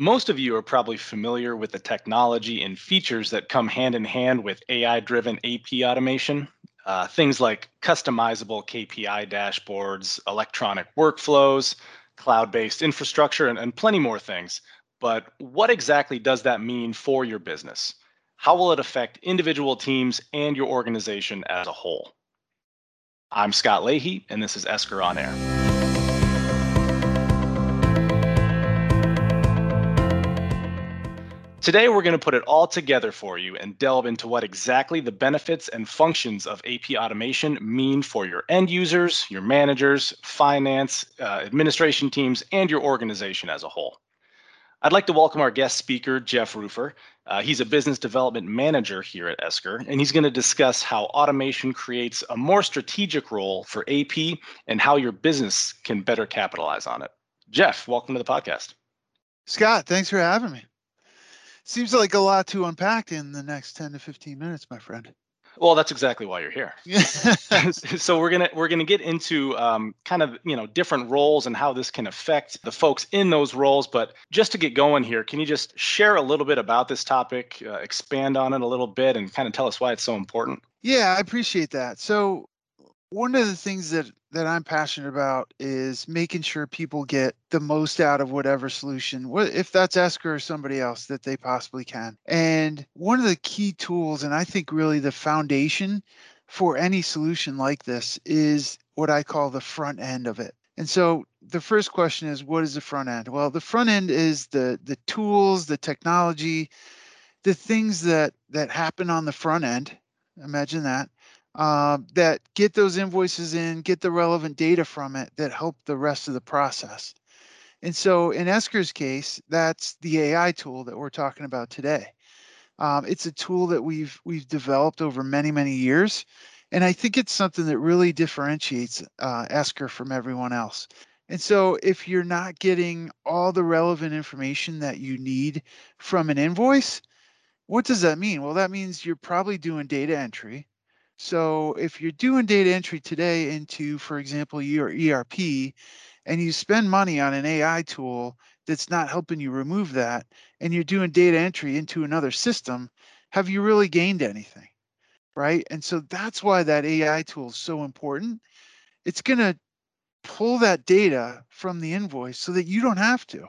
Most of you are probably familiar with the technology and features that come hand in hand with AI driven AP automation. Uh, things like customizable KPI dashboards, electronic workflows, cloud based infrastructure, and, and plenty more things. But what exactly does that mean for your business? How will it affect individual teams and your organization as a whole? I'm Scott Leahy, and this is Esker on Air. Today, we're going to put it all together for you and delve into what exactly the benefits and functions of AP automation mean for your end users, your managers, finance, uh, administration teams, and your organization as a whole. I'd like to welcome our guest speaker, Geoff Ruffer. Uh, he's a business development manager here at Esker, and he's going to discuss how automation creates a more strategic role for AP and how your business can better capitalize on it. Geoff, welcome to the podcast. Scott, thanks for having me. Seems like a lot to unpack in the next 10 to 15 minutes, my friend. Well, that's exactly why you're here. so we're gonna we're gonna get into um, kind of you know different roles and how this can affect the folks in those roles. But just to get going here, can you just share a little bit about this topic, uh, expand on it a little bit, and kind of tell us why it's so important? Yeah, I appreciate that. So one of the things that that I'm passionate about is making sure people get the most out of whatever solution, if that's Esker or somebody else, that they possibly can. And one of the key tools, and I think really the foundation for any solution like this, is what I call the front end of it. And so the first question is, what is the front end? Well, the front end is the the tools, the technology, the things that that happen on the front end. Imagine that uh, that get those invoices in, get the relevant data from it that help the rest of the process. And so in Esker's case, that's the AI tool that we're talking about today. Um, it's a tool that we've we've developed over many many years, and I think it's something that really differentiates uh, Esker from everyone else. And so if you're not getting all the relevant information that you need from an invoice, what does that mean? Well, that means you're probably doing data entry so if you're doing data entry today into, for example, your ERP, and you spend money on an AI tool that's not helping you remove that, and you're doing data entry into another system, have you really gained anything? Right. And so that's why that AI tool is so important. It's going to pull that data from the invoice so that you don't have to.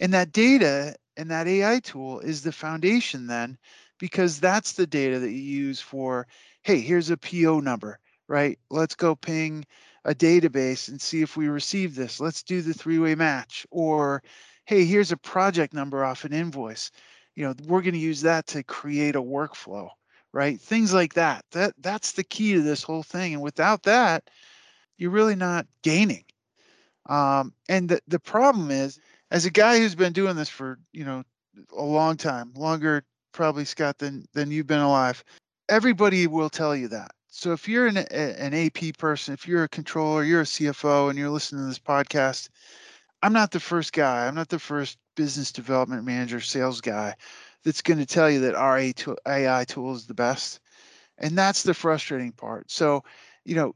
And that data and that AI tool is the foundation then, because that's the data that you use for hey, here's a PO number, right? Let's go ping a database and see if we receive this. Let's do the three-way match. Or, hey, here's a project number off an invoice. You know, we're going to use that to create a workflow, right? Things like that. That that's the key to this whole thing. And without that, you're really not gaining. Um, and the, the problem is, as a guy who's been doing this for, you know, a long time, longer probably Scott than than you've been alive everybody will tell you that. So if you're an, an AP person, if you're a controller, you're a CFO, and you're listening to this podcast, I'm not the first guy. I'm not the first business development manager, sales guy that's going to tell you that our AI tool is the best. And that's the frustrating part. So, you know,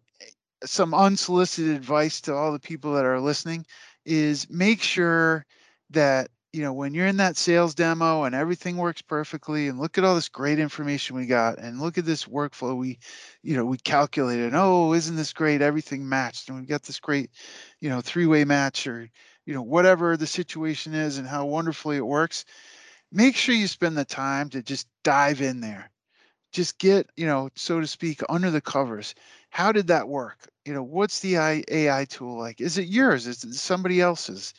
some unsolicited advice to all the people that are listening is make sure that you know, when you're in that sales demo and everything works perfectly, and look at all this great information we got, and look at this workflow we, you know, we calculated. Oh, isn't this great? Everything matched, and we got this great, you know, three-way match, or you know, whatever the situation is, and how wonderfully it works. Make sure you spend the time to just dive in there, just get, you know, so to speak, under the covers. How did that work? You know, what's the AI tool like? Is it yours? Is it somebody else's?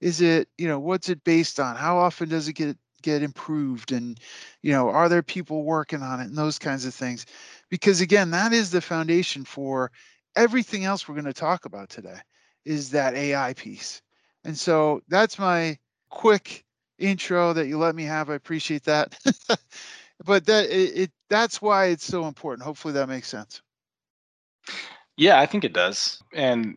Is it you know what's it based on? How often does it get get improved? And you know are there people working on it? And those kinds of things. Because again that is the foundation for everything else we're going to talk about today is that ai piece. And so that's my quick intro that you let me have. I appreciate that. But that it, it that's why it's so important. Hopefully that makes sense. Yeah i think it does. And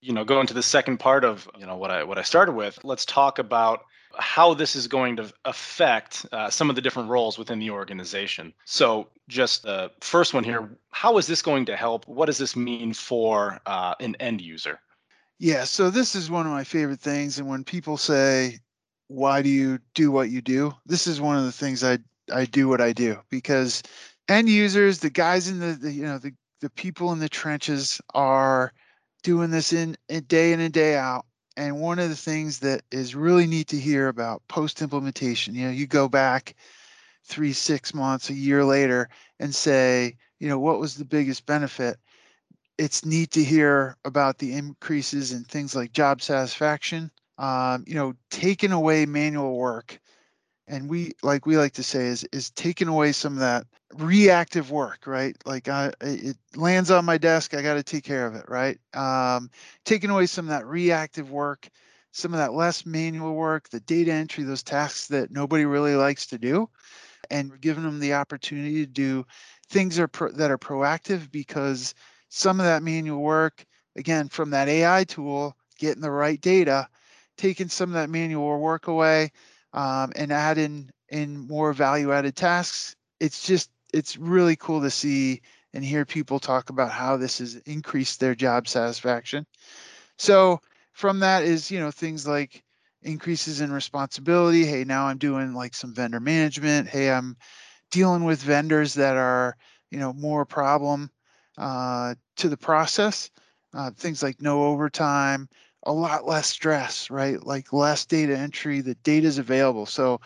you know go into the second part of you know what i what i started with let's talk about how this is going to affect uh, some of the different roles within the organization. So just the first one here how is this going to help? What does this mean for uh, an end user? Yeah so this is one of my favorite things and when people say why do you do what you do? This is one of the things I I do what I do because end users, the guys in the, the you know the the people in the trenches are doing this in, in day in and day out. And one of the things that is really neat to hear about post implementation, you know, you go back three, six months, a year later, and say, you know, what was the biggest benefit? It's neat to hear about the increases in things like job satisfaction, um, you know, taking away manual work and we like we like to say is is taking away some of that reactive work right? Like i it lands on my desk i got to take care of it right? Um, taking away some of that reactive work some of that less manual work the data entry those tasks that nobody really likes to do and giving them the opportunity to do things are pro- that are proactive because some of that manual work again from that ai tool getting the right data taking some of that manual work away um, and add in in more value added tasks. It's just it's really cool to see and hear people talk about how this has increased their job satisfaction. So from that is you know things like increases in responsibility. Hey, now I'm doing like some vendor management. Hey, I'm dealing with vendors that are you know more problem uh, to the process. Uh, things like no overtime, a lot less stress, right? Like less data entry, the data is available. So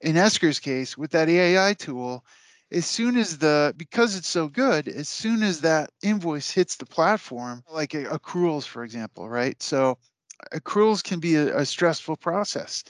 in Esker's case, with that AI tool, as soon as the because it's so good, as soon as that invoice hits the platform, like accruals, for example, right? So accruals can be a, a stressful process.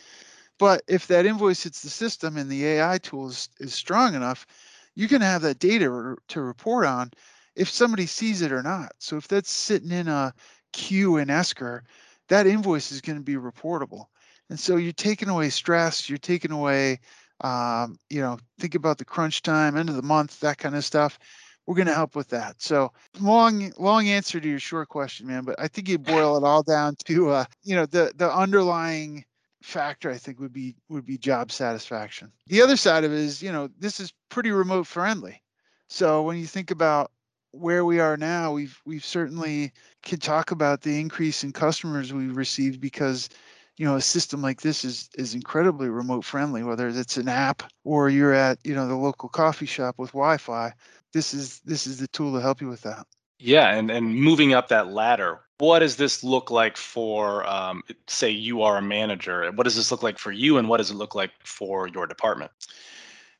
But if that invoice hits the system and the AI tool is, is strong enough, you can have that data to report on if somebody sees it or not. So if that's sitting in a queue in Esker, that invoice is going to be reportable. And so you're taking away stress, you're taking away, um, you know, think about the crunch time, end of the month, that kind of stuff. We're going to help with that. So long, long answer to your short question, man. But I think you boil it all down to, uh, you know, the the underlying factor I think would be would be job satisfaction. The other side of it is, you know, this is pretty remote friendly. So when you think about where we are now, we've we've certainly can talk about the increase in customers we've received because you know a system like this is is incredibly remote friendly whether it's an app or you're at you know the local coffee shop with wi-fi. This is this is the tool to help you with that. Yeah and and moving up that ladder what does this look like for um, say you are a manager what does this look like for you and what does it look like for your department?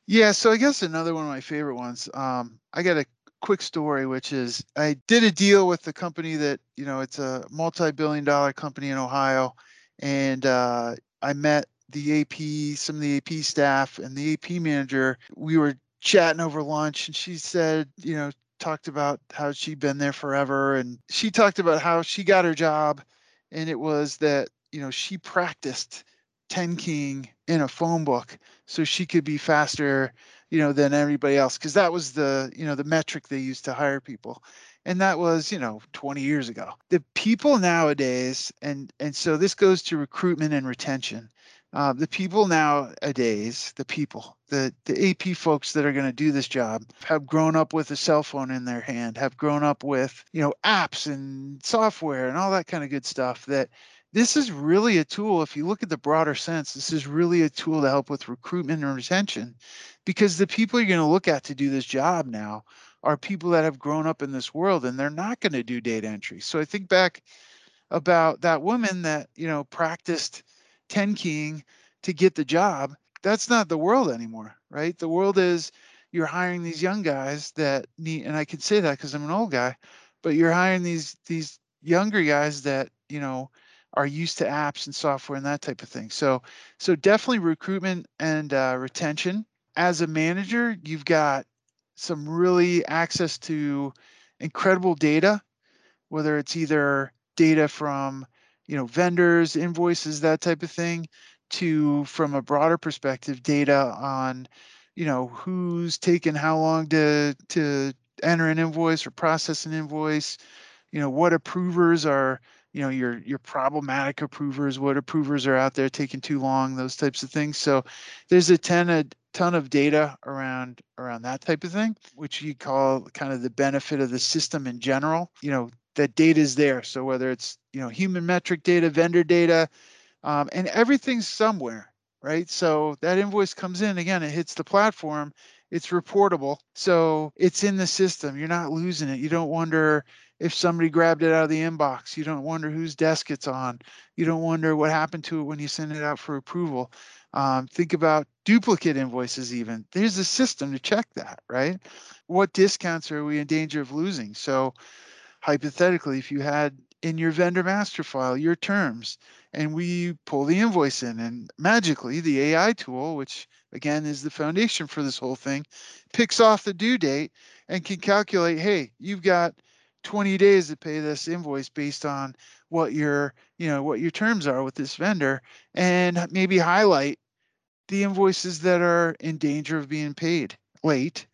Yeah so i guess another one of my favorite ones um, i got a quick story, which is I did a deal with the company that, you know, it's a multi billion dollar company in Ohio. And uh, I met the AP, some of the AP staff, and the AP manager. We were chatting over lunch, and she said, you know, talked about how she'd been there forever. And she talked about how she got her job. And it was that, you know, she practiced 10 keying in a phone book so she could be faster you know than everybody else because that was the you know the metric they used to hire people and that was you know 20 years ago. The people nowadays and and so this goes to recruitment and retention uh, the people nowadays the people the the ap folks that are going to do this job have grown up with a cell phone in their hand have grown up with you know apps and software and all that kind of good stuff that this is really a tool if you look at the broader sense this is really a tool to help with recruitment and retention because the people you're going to look at to do this job now are people that have grown up in this world and they're not going to do data entry. So i think back about that woman that you know practiced 10 keying to get the job that's not the world anymore right? The world is you're hiring these young guys that need and i can say that because i'm an old guy but you're hiring these these younger guys that you know are used to apps and software and that type of thing. So, so definitely recruitment and uh, retention. As a manager, you've got some really access to incredible data, whether it's either data from you know vendors, invoices, that type of thing, to from a broader perspective, data on you know who's taken how long to to enter an invoice or process an invoice you know what approvers are you know your your problematic approvers what approvers are out there taking too long those types of things. So there's a ton of ton of data around around that type of thing which you call kind of the benefit of the system in general. You know that data is there. So whether it's you know human metric data vendor data um, and everything's somewhere right? So that invoice comes in again, it hits the platform, it's reportable. So it's in the system. You're not losing it. You don't wonder if somebody grabbed it out of the inbox. You don't wonder whose desk it's on. You don't wonder what happened to it when you send it out for approval. Um, think about duplicate invoices, even. There's a system to check that, right? What discounts are we in danger of losing? So, hypothetically, if you had in your vendor master file your terms and we pull the invoice in and magically the AI tool, which again is the foundation for this whole thing, picks off the due date and can calculate, hey, you've got 20 days to pay this invoice based on what your, you know, what your terms are with this vendor and maybe highlight the invoices that are in danger of being paid late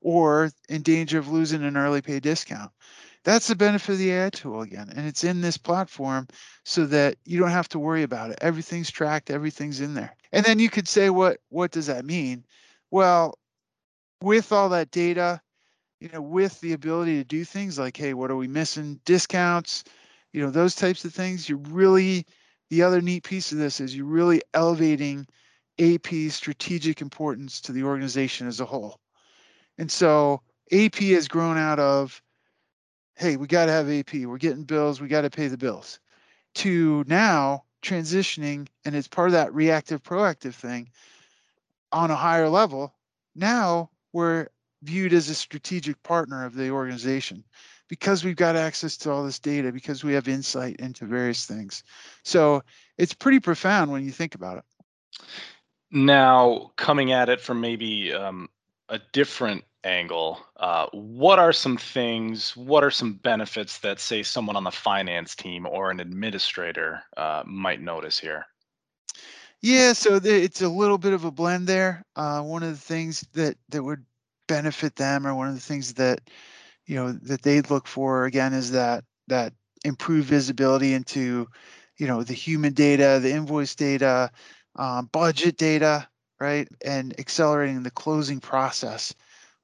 or in danger of losing an early pay discount. That's the benefit of the AI tool again. And it's in this platform so that you don't have to worry about it. Everything's tracked, everything's in there. And then you could say, what what does that mean? Well, with all that data, you know, with the ability to do things like, hey, what are we missing? Discounts, you know, those types of things, you're really the other neat piece of this is you're really elevating AP strategic importance to the organization as a whole. And so AP has grown out of, hey, we got to have AP. We're getting bills. We got to pay the bills. To now transitioning, and it's part of that reactive proactive thing on a higher level. Now we're viewed as a strategic partner of the organization because we've got access to all this data, because we have insight into various things. So it's pretty profound when you think about it. Now, coming at it from maybe um, a different angle, uh, what are some things, what are some benefits that, say, someone on the finance team or an administrator uh, might notice here? Yeah, so the, it's a little bit of a blend there. Uh, one of the things that that would benefit them, or one of the things that you know that they'd look for again, is that that improved visibility into you know the human data, the invoice data, um, budget data, right? And accelerating the closing process,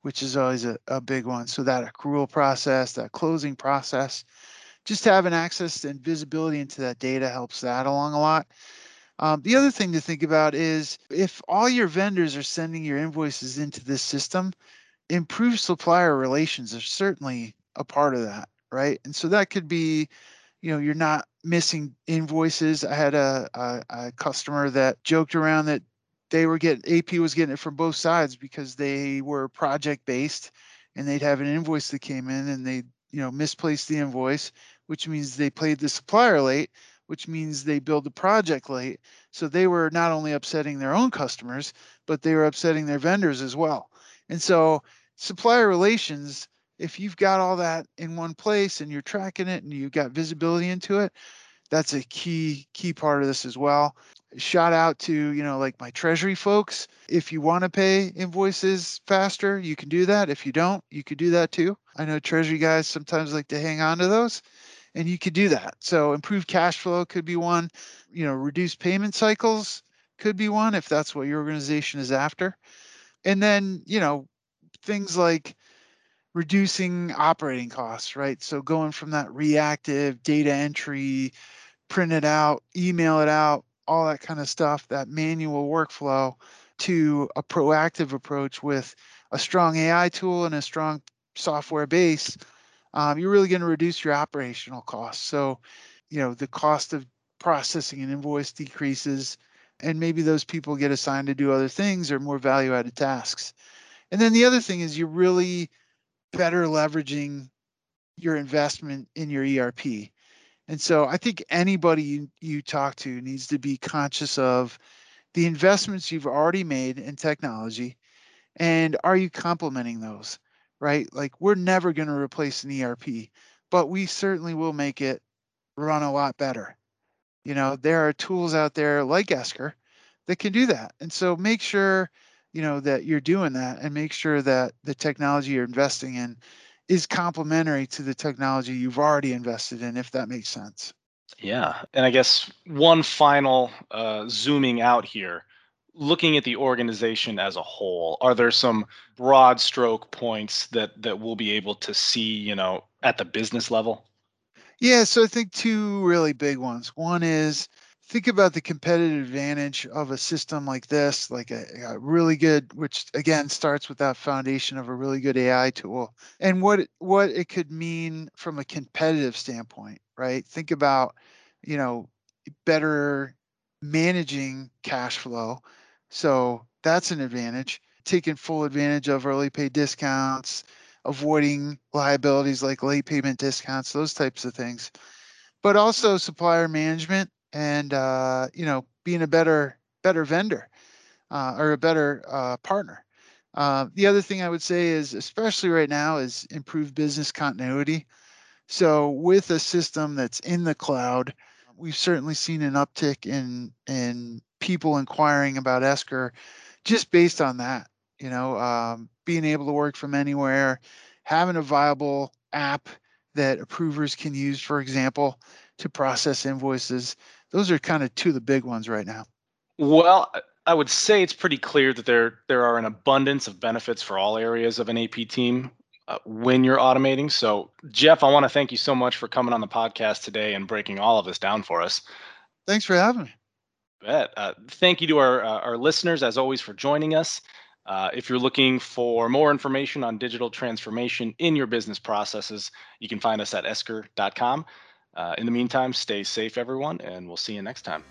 which is always a, a big one. So that accrual process, that closing process, just having access and visibility into that data helps that along a lot. Um, the other thing to think about is if all your vendors are sending your invoices into this system, improved supplier relations are certainly a part of that, right? And so that could be you know you're not missing invoices i had a, a, a, customer that joked around that they were getting ap was getting it from both sides because they were project based and they'd have an invoice that came in and they you know misplaced the invoice which means they paid the supplier late which means they billed the project late. So they were not only upsetting their own customers but they were upsetting their vendors as well. And so supplier relations if you've got all that in one place and you're tracking it and you've got visibility into it, that's a key key part of this as well. Shout out to, you know, like my treasury folks. If you want to pay invoices faster, you can do that. If you don't, you could do that too. I know treasury guys sometimes like to hang on to those and you could do that. So improved cash flow could be one, you know, reduced payment cycles could be one if that's what your organization is after. And then, you know, things like reducing operating costs, right? So going from that reactive data entry, print it out, email it out, all that kind of stuff, that manual workflow to a proactive approach with a strong AI tool and a strong software base, um, you're really going to reduce your operational costs. So, you know, the cost of processing an invoice decreases, and maybe those people get assigned to do other things or more value added tasks. And then the other thing is you really better leveraging your investment in your ERP. And so I think anybody you, you talk to needs to be conscious of the investments you've already made in technology and are you complementing those, right? Like we're never going to replace an ERP, but we certainly will make it run a lot better. You know, there are tools out there like Esker that can do that. And so make sure you know that you're doing that and make sure that the technology you're investing in is complementary to the technology you've already invested in if that makes sense. Yeah and i guess one final uh, zooming out here looking at the organization as a whole are there some broad stroke points that that we'll be able to see you know at the business level? Yeah so i think two really big ones. One is think about the competitive advantage of a system like this, like a, a, really good, which again starts with that foundation of a really good AI tool, and what what it could mean from a competitive standpoint, right? Think about, you know, better managing cash flow. So that's an advantage. Taking full advantage of early pay discounts, avoiding liabilities like late payment discounts, those types of things. But also supplier management and uh, you know being a better better vendor uh, or a better uh, partner. Uh, the other thing I would say is, especially right now, is improve business continuity. So with a system that's in the cloud, we've certainly seen an uptick in in people inquiring about Esker just based on that. You know, um, being able to work from anywhere, having a viable app that approvers can use, for example, to process invoices. Those are kind of two of the big ones right now. Well, I would say it's pretty clear that there there are an abundance of benefits for all areas of an AP team uh, when you're automating. So, Geoff, I want to thank you so much for coming on the podcast today and breaking all of this down for us. Thanks for having me. Bet. Uh, thank you to our uh, our listeners as always for joining us. Uh, if you're looking for more information on digital transformation in your business processes, you can find us at esker.com. Uh, in the meantime, stay safe, everyone, and we'll see you next time.